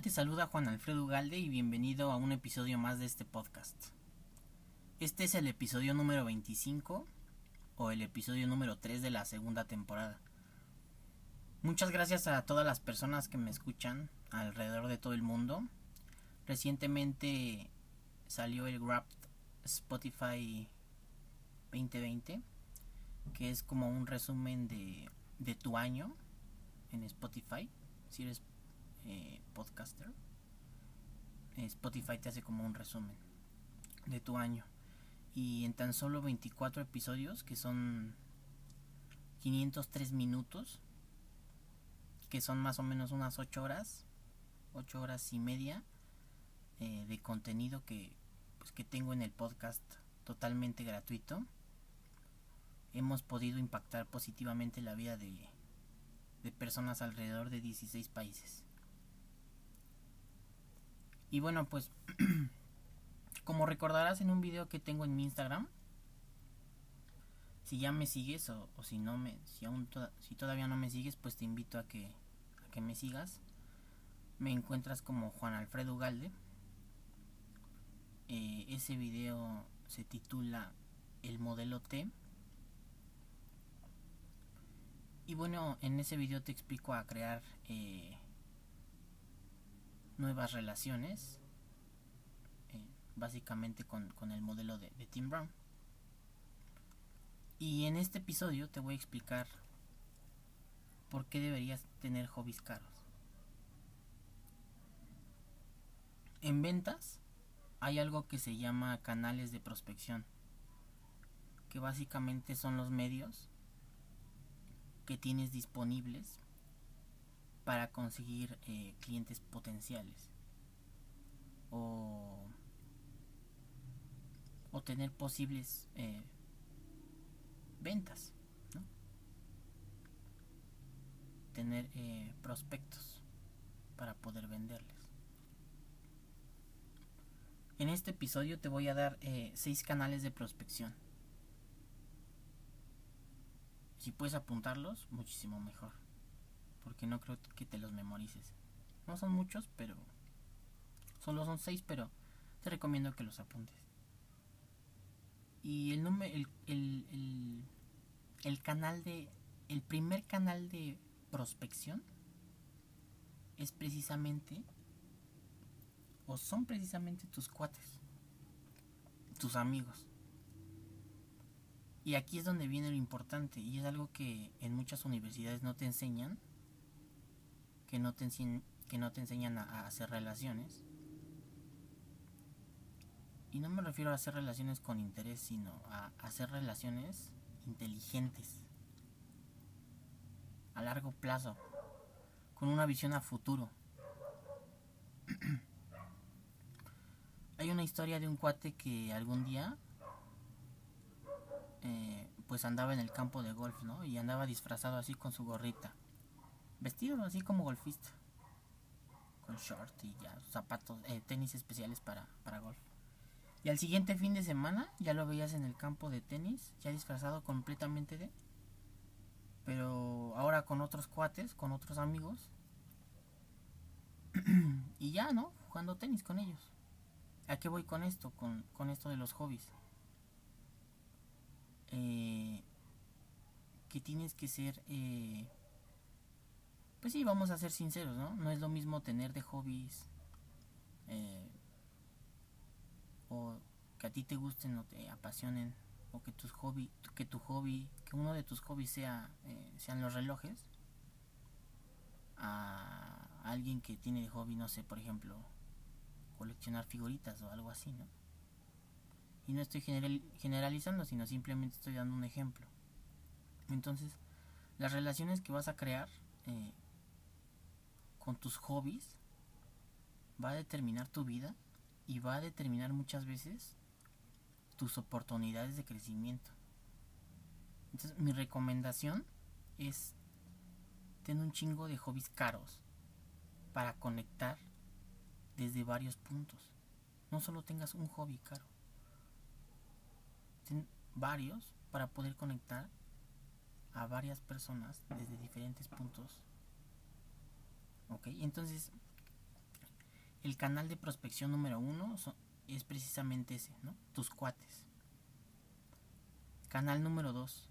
Te saluda Juan Alfredo Galde y bienvenido a un episodio más de este podcast. Este es el episodio número 25 o el episodio número 3 de la segunda temporada. Muchas gracias a todas las personas que me escuchan alrededor de todo el mundo. Recientemente salió el Wrapped Spotify 2020, que es como un resumen de, de tu año en Spotify. Si eres eh, podcaster, eh, Spotify te hace como un resumen de tu año. Y en tan solo 24 episodios, que son 503 minutos, que son más o menos unas 8 horas, 8 horas y media eh, de contenido que, pues, que tengo en el podcast totalmente gratuito, hemos podido impactar positivamente la vida de, de personas alrededor de 16 países. Y bueno, pues como recordarás en un video que tengo en mi Instagram, si ya me sigues o, si no me si aún si todavía no me sigues, pues te invito a que a que me sigas. Me encuentras como Juan Alfredo Galde. Eh, ese video se titula El modelo T. Y bueno, en ese video te explico a crear eh, nuevas relaciones, eh, básicamente con, el modelo de, de Tim Brown. Y en este episodio te voy a explicar por qué deberías tener hobbies caros. En ventas hay algo que se llama canales de prospección, que básicamente son los medios que tienes disponibles para conseguir eh, clientes potenciales o, tener posibles eh, ventas, tener eh, prospectos para poder venderles. En este episodio te voy a dar seis canales de prospección. Si puedes apuntarlos, muchísimo mejor porque no creo que te los memorices. No son muchos, pero solo son seis, pero te recomiendo que los apuntes. Y el número, el, el, el, canal de, el primer canal de prospección es precisamente, o son precisamente tus cuates, tus amigos. Y aquí es donde viene lo importante, y es algo que en muchas universidades no te enseñan, que no te, que no te enseñan a, hacer relaciones. Y no me refiero a hacer relaciones con interés, sino a, hacer relaciones inteligentes, a largo plazo, con una visión a futuro. Hay una historia de un cuate que algún día eh, pues andaba en el campo de golf, ¿no? Y andaba disfrazado así con su gorrita vestido así como golfista, con short y ya zapatos, eh, tenis especiales para, para golf. Y al siguiente fin de semana ya lo veías en el campo de tenis, ya disfrazado completamente de... Pero ahora con otros cuates, con otros amigos. y ya, ¿no? Jugando tenis con ellos. ¿A qué voy con esto? Con, con esto de los hobbies. Eh, que tienes que ser... Eh, pues sí, vamos a ser sinceros, ¿no? No es lo mismo tener de hobbies eh, o que a ti te gusten o te apasionen o que tus hobby, que tu hobby, que uno de tus hobbies sea eh, sean los relojes a alguien que tiene de hobby, no sé, por ejemplo, coleccionar figuritas o algo así, ¿no? Y no estoy generalizando, sino simplemente estoy dando un ejemplo. Entonces, las relaciones que vas a crear eh, con tus hobbies va a determinar tu vida y va a determinar muchas veces tus oportunidades de crecimiento. Entonces mi recomendación es tener un chingo de hobbies caros para conectar desde varios puntos. No solo tengas un hobby caro. Ten varios para poder conectar a varias personas desde diferentes puntos Ok, entonces el canal de prospección número uno es precisamente ese, ¿no? Tus cuates. Canal número dos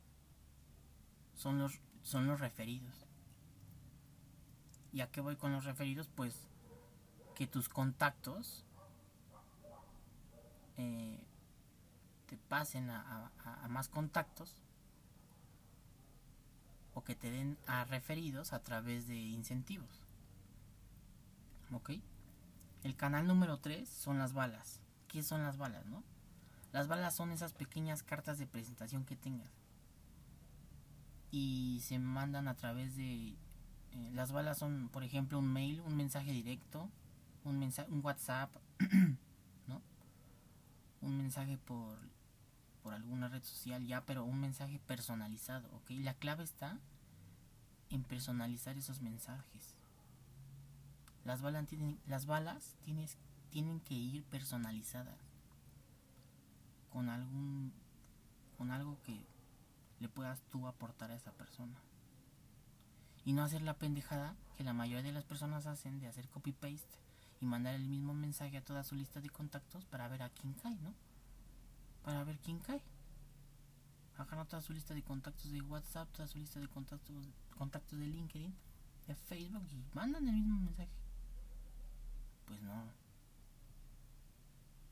son los, son los referidos. ¿Y a qué voy con los referidos? Pues que tus contactos eh, te pasen a, más contactos o que te den a referidos a través de incentivos. ¿Ok? El canal número 3 son las balas. ¿Qué son las balas, no? Las balas son esas pequeñas cartas de presentación que tengas. Y se mandan a través de... Eh, las balas son, por ejemplo, un mail, un mensaje directo, un, mensaje, un WhatsApp, ¿no? Un mensaje por, por alguna red social ya, pero un mensaje personalizado, ¿ok? La clave está en personalizar esos mensajes. Las balas tienen, las balas tienes, tienen que ir personalizadas con algún con algo que le puedas tú aportar a esa persona. Y no hacer la pendejada que la mayoría de las personas hacen de hacer copy paste y mandar el mismo mensaje a toda su lista de contactos para ver a quién cae, ¿no? Para ver quién cae. Hagan toda su lista de contactos de WhatsApp, toda su lista de contactos, contactos de LinkedIn, de Facebook y mandan el mismo mensaje. Pues no.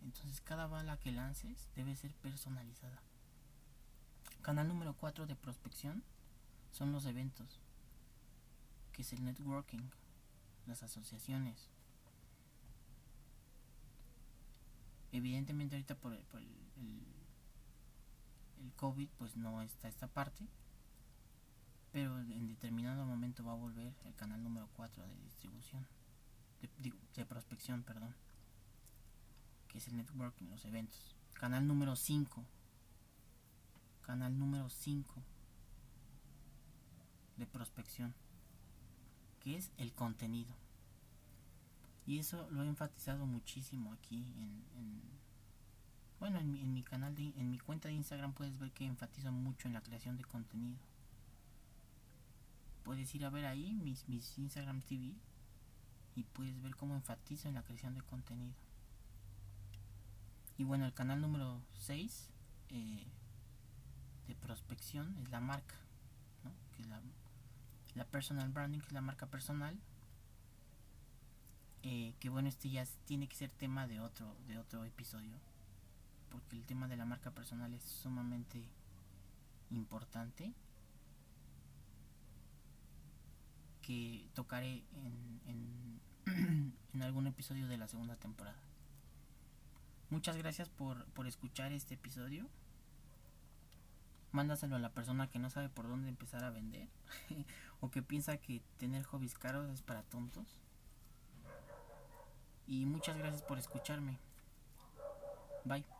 Entonces cada bala que lances debe ser personalizada. Canal número 4 de prospección son los eventos, que es el networking, las asociaciones. Evidentemente ahorita por, el, el, COVID pues no está esta parte, pero en determinado momento va a volver el canal número 4 de distribución de, prospección, perdón, que es el networking, los eventos. Canal número 5. Canal número 5 de prospección, que es el contenido. Y eso lo he enfatizado muchísimo aquí en, bueno, en mi, en mi canal, de, en mi cuenta de Instagram puedes ver que enfatizo mucho en la creación de contenido. Puedes ir a ver ahí mis, mis Instagram TV y puedes ver cómo enfatizo en la creación de contenido. Y bueno, el canal número 6 eh, de prospección es la marca, que la, personal branding, que es la marca personal. Eh, que bueno, este ya tiene que ser tema de otro, de otro episodio, porque el tema de la marca personal es sumamente importante que tocaré en, en, algún episodio de la segunda temporada. Muchas gracias por, por escuchar este episodio. Mándaselo a la persona que no sabe por dónde empezar a vender o que piensa que tener hobbies caros es para tontos. Y muchas gracias por escucharme. Bye.